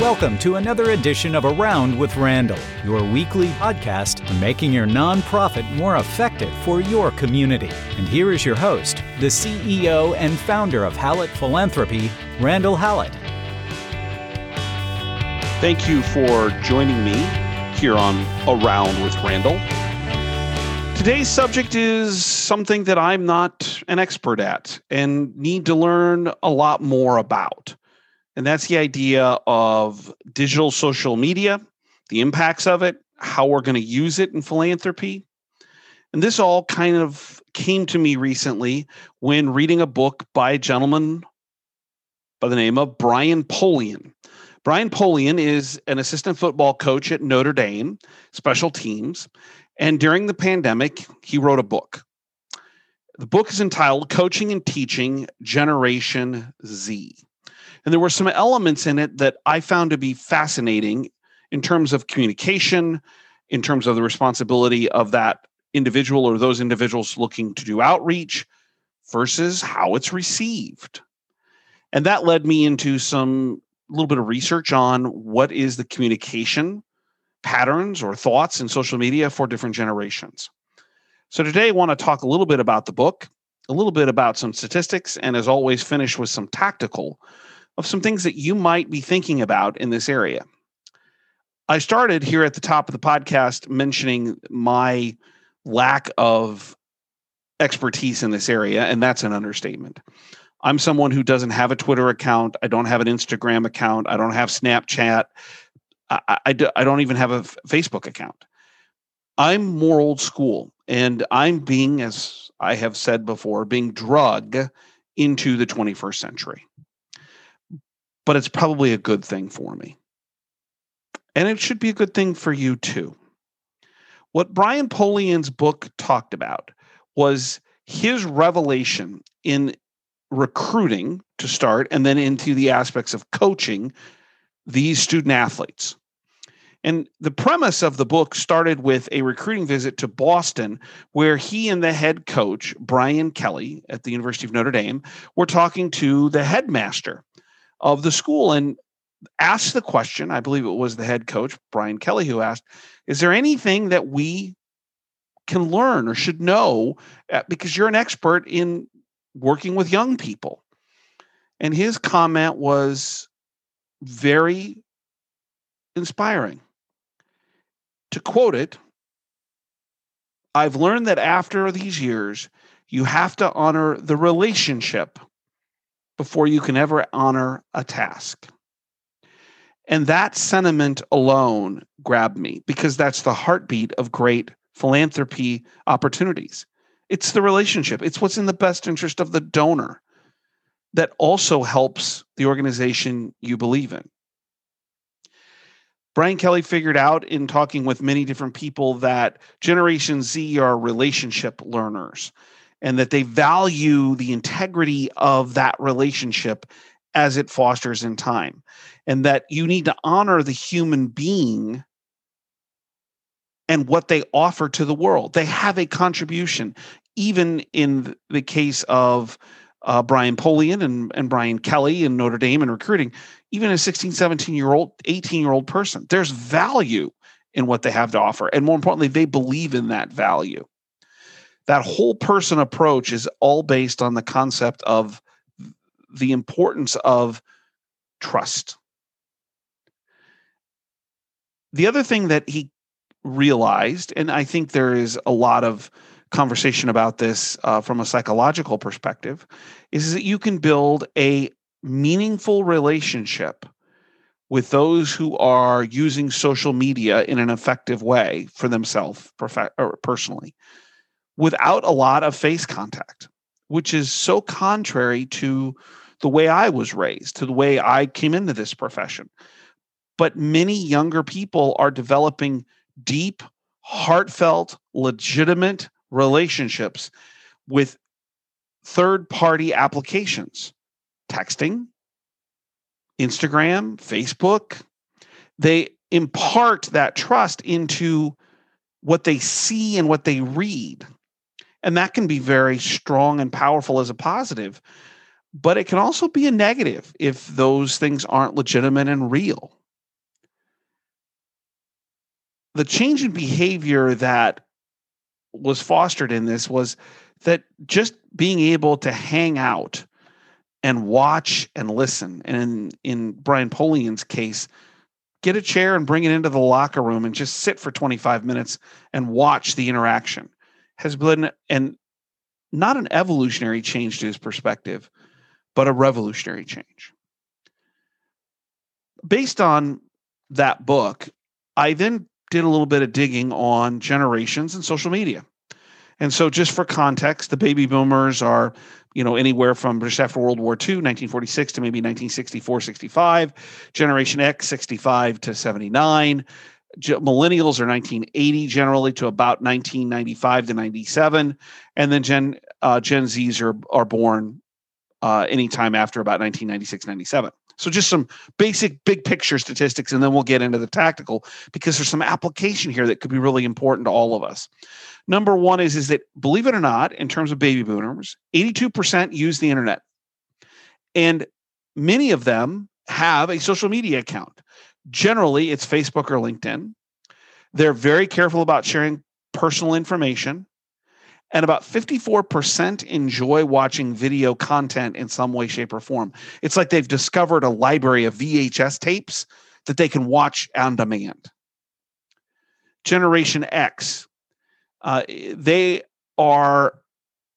Welcome to another edition of Around with Randall, your weekly podcast on making your nonprofit more effective for your community. And here is your host, the CEO and founder of Hallett Philanthropy, Randall Hallett. Thank you for joining me here on Around with Randall. Today's subject is something that I'm not an expert at and need to learn a lot more about. And that's the idea of digital social media, the impacts of it, how we're going to use it in philanthropy. And this all kind of came to me recently when reading a book by a gentleman by the name of Brian Polian. Brian Polian is an assistant football coach at Notre Dame, special teams. And during the pandemic, he wrote a book. The book is entitled Coaching and Teaching Generation Z. And there were some elements in it that I found to be fascinating in terms of communication, in terms of the responsibility of that individual or those individuals looking to do outreach versus how it's received. And that led me into some little bit of research on what is the communication patterns or thoughts in social media for different generations. So today I want to talk a little bit about the book, a little bit about some statistics, and as always, finish with some tactical of some things that you might be thinking about in this area. I started here at the top of the podcast mentioning my lack of expertise in this area, and that's an understatement. I'm someone who doesn't have a Twitter account. I don't have an Instagram account. I don't have Snapchat. I, I, I don't even have a Facebook account. I'm more old school, and I'm being, as I have said before, being drug into the 21st century but it's probably a good thing for me. And it should be a good thing for you too. What Brian Polian's book talked about was his revelation in recruiting to start and then into the aspects of coaching these student athletes. And the premise of the book started with a recruiting visit to Boston, where he and the head coach, Brian Kelly at the University of Notre Dame, were talking to the headmaster of the school and asked the question. I believe it was the head coach, Brian Kelly, who asked, Is there anything that we can learn or should know? Uh, because you're an expert in working with young people. And his comment was very inspiring. To quote it, I've learned that after these years, you have to honor the relationship before you can ever honor a task. And that sentiment alone grabbed me because that's the heartbeat of great philanthropy opportunities. It's the relationship, it's what's in the best interest of the donor that also helps the organization you believe in. Brian Kelly figured out in talking with many different people that Generation Z are relationship learners and that they value the integrity of that relationship as it fosters in time and that you need to honor the human being and what they offer to the world they have a contribution even in the case of uh, brian polian and, and brian kelly and notre dame and recruiting even a 16 17 year old 18 year old person there's value in what they have to offer and more importantly they believe in that value that whole person approach is all based on the concept of the importance of trust. The other thing that he realized, and I think there is a lot of conversation about this uh, from a psychological perspective, is that you can build a meaningful relationship with those who are using social media in an effective way for themselves prof- personally without a lot of face contact, which is so contrary to the way I was raised, to the way I came into this profession. But many younger people are developing deep, heartfelt, legitimate relationships with third party applications, texting, Instagram, Facebook. They impart that trust into what they see and what they read And that can be very strong and powerful as a positive, but it can also be a negative if those things aren't legitimate and real. The change in behavior that was fostered in this was that just being able to hang out and watch and listen. And in, in Brian Polian's case, get a chair and bring it into the locker room and just sit for 25 minutes and watch the interaction has been and not an evolutionary change to his perspective, but a revolutionary change. Based on that book, I then did a little bit of digging on generations and social media. And so, just for context, the baby boomers are, you know, anywhere from just after World War II, 1946 to maybe 1964, 65. Generation X, 65 to 79. Millennials are 1980 generally to about 1995 to 97, and then Gen uh, Gen Zs are are born uh, anytime after about 1996, 97. So just some basic big picture statistics, and then we'll get into the tactical because there's some application here that could be really important to all of us. Number one is is that believe it or not, in terms of baby boomers, 82% use the internet, and many of them have a social media account. Generally, it's Facebook or LinkedIn. They're very careful about sharing personal information. And about 54% enjoy watching video content in some way, shape, or form. It's like they've discovered a library of VHS tapes that they can watch on demand. Generation X, uh, they are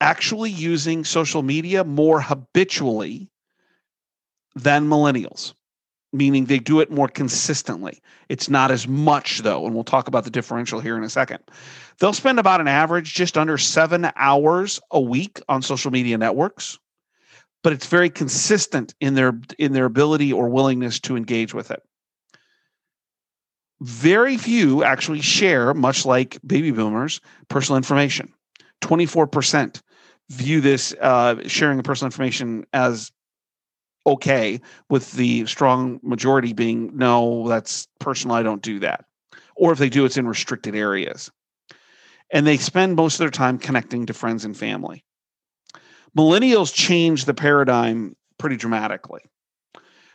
actually using social media more habitually than millennials meaning they do it more consistently. It's not as much, though, and we'll talk about the differential here in a second. They'll spend about an average just under seven hours a week on social media networks, but it's very consistent in their in their ability or willingness to engage with it. Very few actually share, much like baby boomers, personal information. 24% view this uh, sharing of personal information as okay with the strong majority being no that's personal i don't do that. Or if they do it's in restricted areas. And they spend most of their time connecting to friends and family. Millennials changed the paradigm pretty dramatically.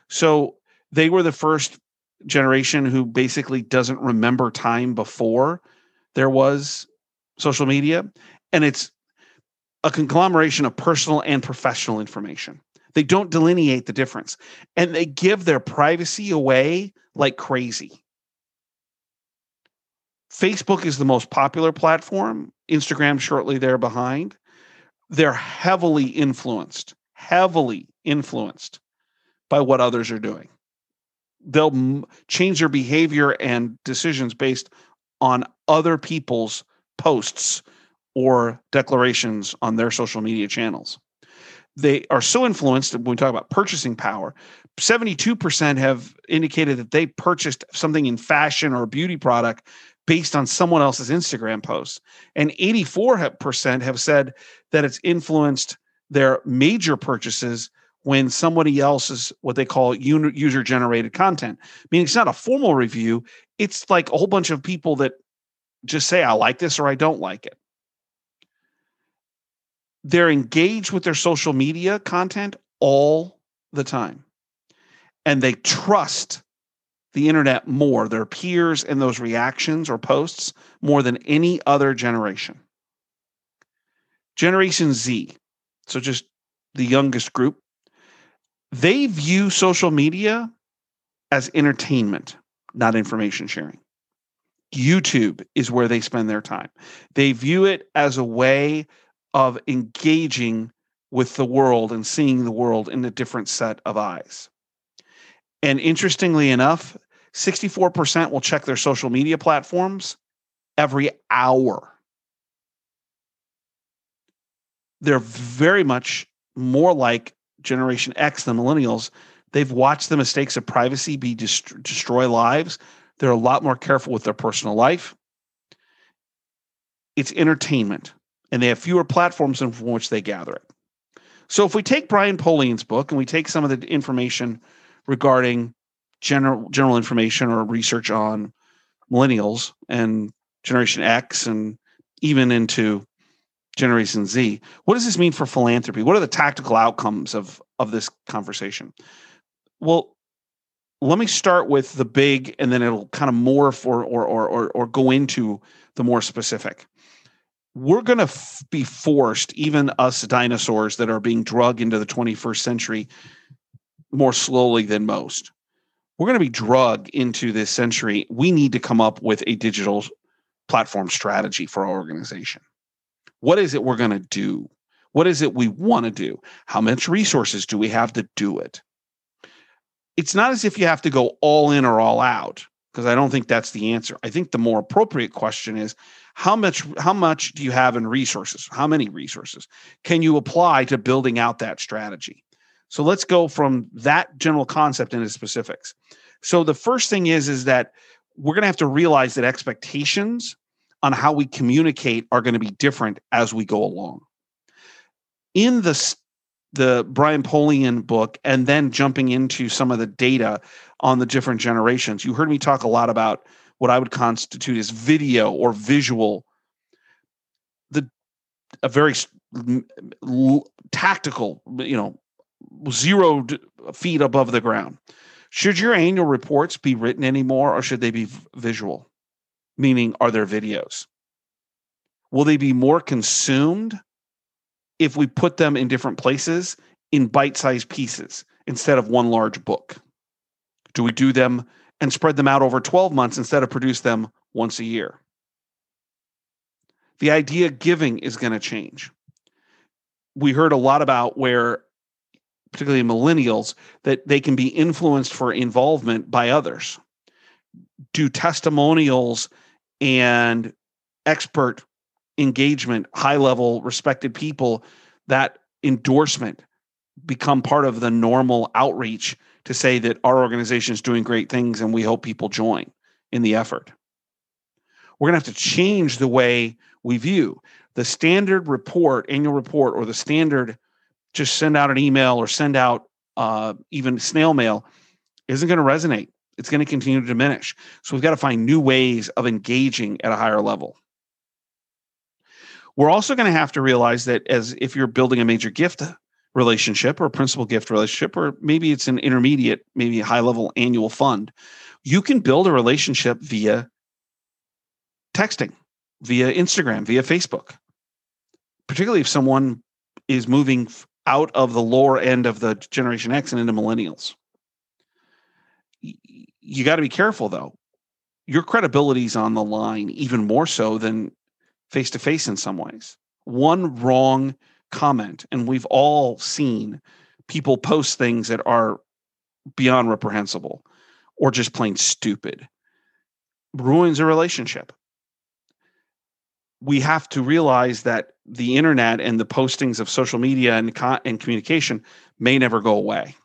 So they were the first generation who basically doesn't remember time before there was social media. And it's a conglomeration of personal and professional information they don't delineate the difference and they give their privacy away like crazy. Facebook is the most popular platform, Instagram shortly there behind. They're heavily influenced, heavily influenced by what others are doing. They'll change their behavior and decisions based on other people's posts or declarations on their social media channels they are so influenced when we talk about purchasing power. 72% have indicated that they purchased something in fashion or a beauty product based on someone else's instagram post. And 84% have said that it's influenced their major purchases when somebody else's what they call user generated content. Meaning it's not a formal review. It's like a whole bunch of people that just say i like this or i don't like it they're engaged with their social media content all the time. And they trust the internet more, their peers and those reactions or posts more than any other generation. Generation Z, so just the youngest group, they view social media as entertainment, not information sharing. YouTube is where they spend their time. They view it as a way of engaging with the world and seeing the world in a different set of eyes. And interestingly enough, 64% will check their social media platforms every hour. They're very much more like Generation X than millennials. They've watched the mistakes of privacy be dest- destroy lives. They're a lot more careful with their personal life. It's entertainment and they have fewer platforms from which they gather it. So if we take Brian Polian's book and we take some of the information regarding general general information or research on millennials and Generation X and even into Generation Z. What does this mean for philanthropy? What are the tactical outcomes of of this conversation? Well, let me start with the big, and then it'll kind of morph or or or or, or go into the more specific. We're going to f- be forced, even us dinosaurs that are being drugged into the 21st century more slowly than most. We're going to be drugged into this century. We need to come up with a digital platform strategy for our organization. What is it we're going to do? What is it we want to do? How much resources do we have to do it? It's not as if you have to go all in or all out because I don't think that's the answer. I think the more appropriate question is how much how much do you have in resources? How many resources can you apply to building out that strategy? So let's go from that general concept into specifics. So the first thing is is that we're going to have to realize that expectations on how we communicate are going to be different as we go along. In the the Brian Polian book, and then jumping into some of the data on the different generations, you heard me talk a lot about what I would constitute as video or visual, the a very tactical, you know, zero feet above the ground. Should your annual reports be written anymore, or should they be visual? meaning are there videos? Will they be more consumed if we put them in different places in bite sized pieces instead of one large book? Do we do them and spread them out over 12 months instead of produce them once a year? The idea giving is going to change. We heard a lot about where, particularly millennials, that they can be influenced for involvement by others. Do testimonials and expert engagement, high level, respected people, that endorsement become part of the normal outreach to say that our organization is doing great things and we hope people join in the effort. We're going to have to change the way we view the standard report, annual report, or the standard just send out an email or send out uh, even snail mail isn't going to resonate it's going to continue to diminish. So we've got to find new ways of engaging at a higher level. We're also going to have to realize that as if you're building a major gift relationship or principal gift relationship, or maybe it's an intermediate, maybe a high level annual fund, you can build a relationship via texting, via Instagram, via Facebook. Particularly if someone is moving out of the lower end of the Generation X and into millennials you got to be careful though. Your credibility is on the line even more so than face to face in some ways. One wrong comment, and we've all seen people post things that are beyond reprehensible or just plain stupid, ruins a relationship. We have to realize that the internet and the postings of social media and, and communication may never go away.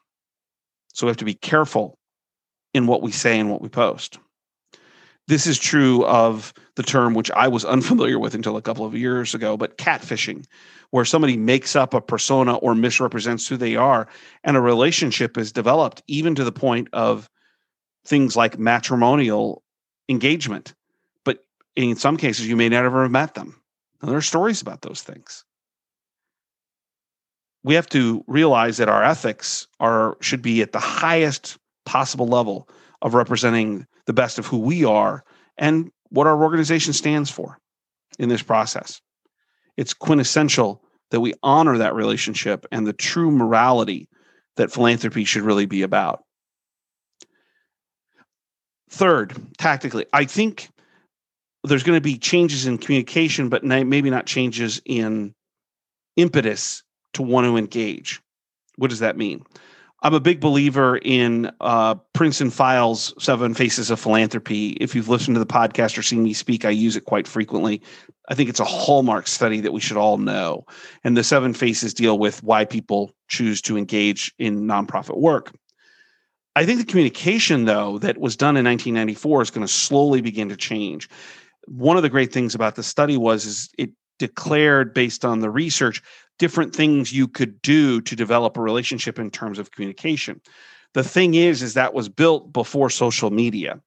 So we have to be careful in what we say and what we post. This is true of the term, which I was unfamiliar with until a couple of years ago, but catfishing, where somebody makes up a persona or misrepresents who they are, and a relationship is developed, even to the point of things like matrimonial engagement. But in some cases, you may never have met them. And there are stories about those things. We have to realize that our ethics are should be at the highest possible level of representing the best of who we are and what our organization stands for in this process. It's quintessential that we honor that relationship and the true morality that philanthropy should really be about. Third, tactically, I think there's going to be changes in communication, but maybe not changes in impetus to want to engage. What does that mean? I'm a big believer in uh, Prince and File's Seven Faces of Philanthropy. If you've listened to the podcast or seen me speak, I use it quite frequently. I think it's a hallmark study that we should all know. And the seven faces deal with why people choose to engage in nonprofit work. I think the communication, though, that was done in 1994 is going to slowly begin to change. One of the great things about the study was is it declared based on the research different things you could do to develop a relationship in terms of communication. The thing is, is that was built before social media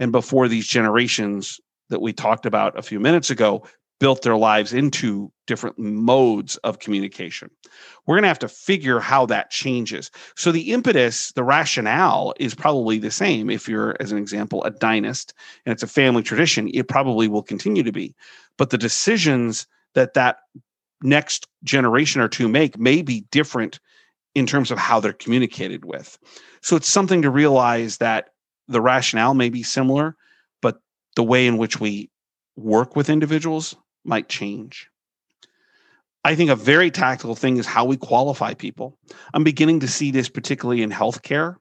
and before these generations that we talked about a few minutes ago built their lives into different modes of communication. We're going to have to figure how that changes. So the impetus, the rationale is probably the same. If you're, as an example, a dynast and it's a family tradition, it probably will continue to be. But the decisions that that next generation or two make may be different in terms of how they're communicated with. So it's something to realize that the rationale may be similar, but the way in which we work with individuals might change. I think a very tactical thing is how we qualify people. I'm beginning to see this particularly in healthcare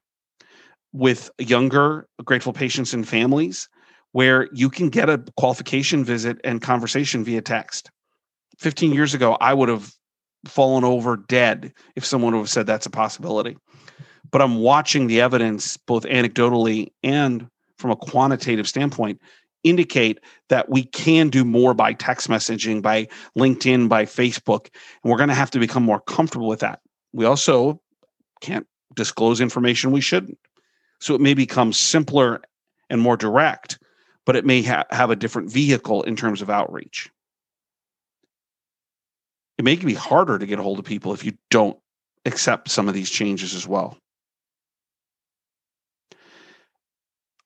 with younger grateful patients and families where you can get a qualification visit and conversation via text. 15 years ago, I would have fallen over dead if someone would have said that's a possibility. But I'm watching the evidence, both anecdotally and from a quantitative standpoint, indicate that we can do more by text messaging, by LinkedIn, by Facebook, and we're going to have to become more comfortable with that. We also can't disclose information we shouldn't. So it may become simpler and more direct, but it may ha- have a different vehicle in terms of outreach. It may be harder to get a hold of people if you don't accept some of these changes as well.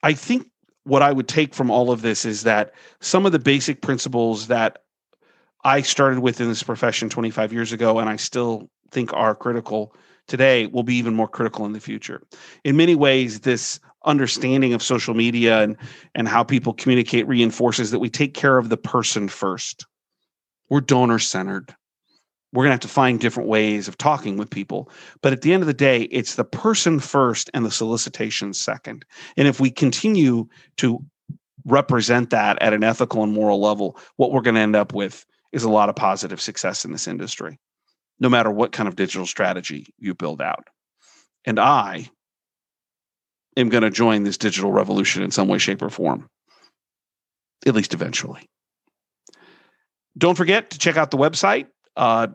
I think what I would take from all of this is that some of the basic principles that I started with in this profession 25 years ago and I still think are critical today will be even more critical in the future. In many ways, this understanding of social media and, and how people communicate reinforces that we take care of the person first. We're donor centered we're going to have to find different ways of talking with people. But at the end of the day, it's the person first and the solicitation second. And if we continue to represent that at an ethical and moral level, what we're going to end up with is a lot of positive success in this industry, no matter what kind of digital strategy you build out. And I am going to join this digital revolution in some way, shape, or form, at least eventually. Don't forget to check out the website, uh,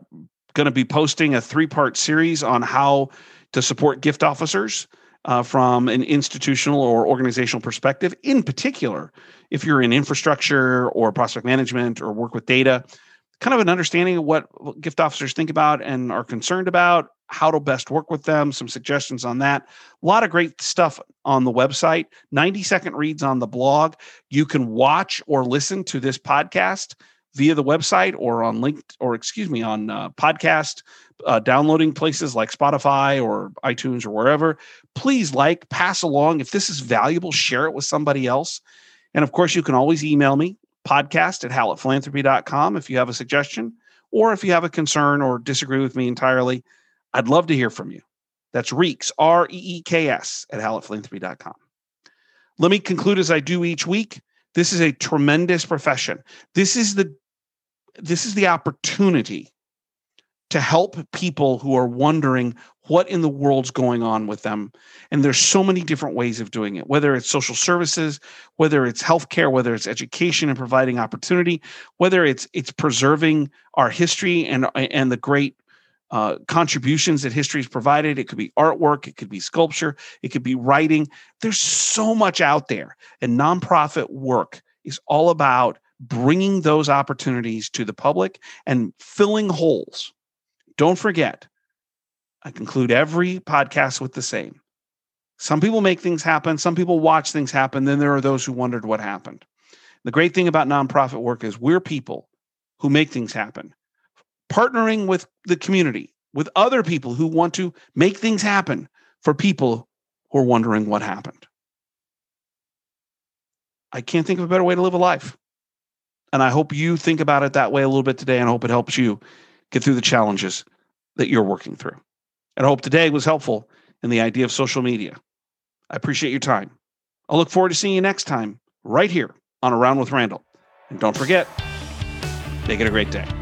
going to be posting a three part series on how to support gift officers uh, from an institutional or organizational perspective. In particular, if you're in infrastructure or prospect management or work with data, kind of an understanding of what gift officers think about and are concerned about, how to best work with them, some suggestions on that. A lot of great stuff on the website, 90 second reads on the blog. You can watch or listen to this podcast via the website or on link or excuse me on uh, podcast uh, downloading places like spotify or itunes or wherever. Please like pass along. If this is valuable share it with somebody else. And of course you can always email me podcast at hallettphilanthropy.com if you have a suggestion or if you have a concern or disagree with me entirely i'd love to hear from you. That's reeks r-e-e-k-s at hallettphilanthropy.com let me conclude as i do each week this is a tremendous profession. This is the this is the opportunity to help people who are wondering what in the world's going on with them. And there's so many different ways of doing it, whether it's social services, whether it's healthcare, whether it's education and providing opportunity, whether it's it's preserving our history and and the great uh, contributions that history has provided. It could be artwork, it could be sculpture, it could be writing. There's so much out there. And nonprofit work is all about bringing those opportunities to the public and filling holes. Don't forget, I conclude every podcast with the same. Some people make things happen, some people watch things happen, then there are those who wondered what happened. The great thing about nonprofit work is we're people who make things happen partnering with the community, with other people who want to make things happen for people who are wondering what happened. I can't think of a better way to live a life. And I hope you think about it that way a little bit today and I hope it helps you get through the challenges that you're working through. And I hope today was helpful in the idea of social media. I appreciate your time. I'll look forward to seeing you next time right here on Around with Randall. And don't forget, make it a great day.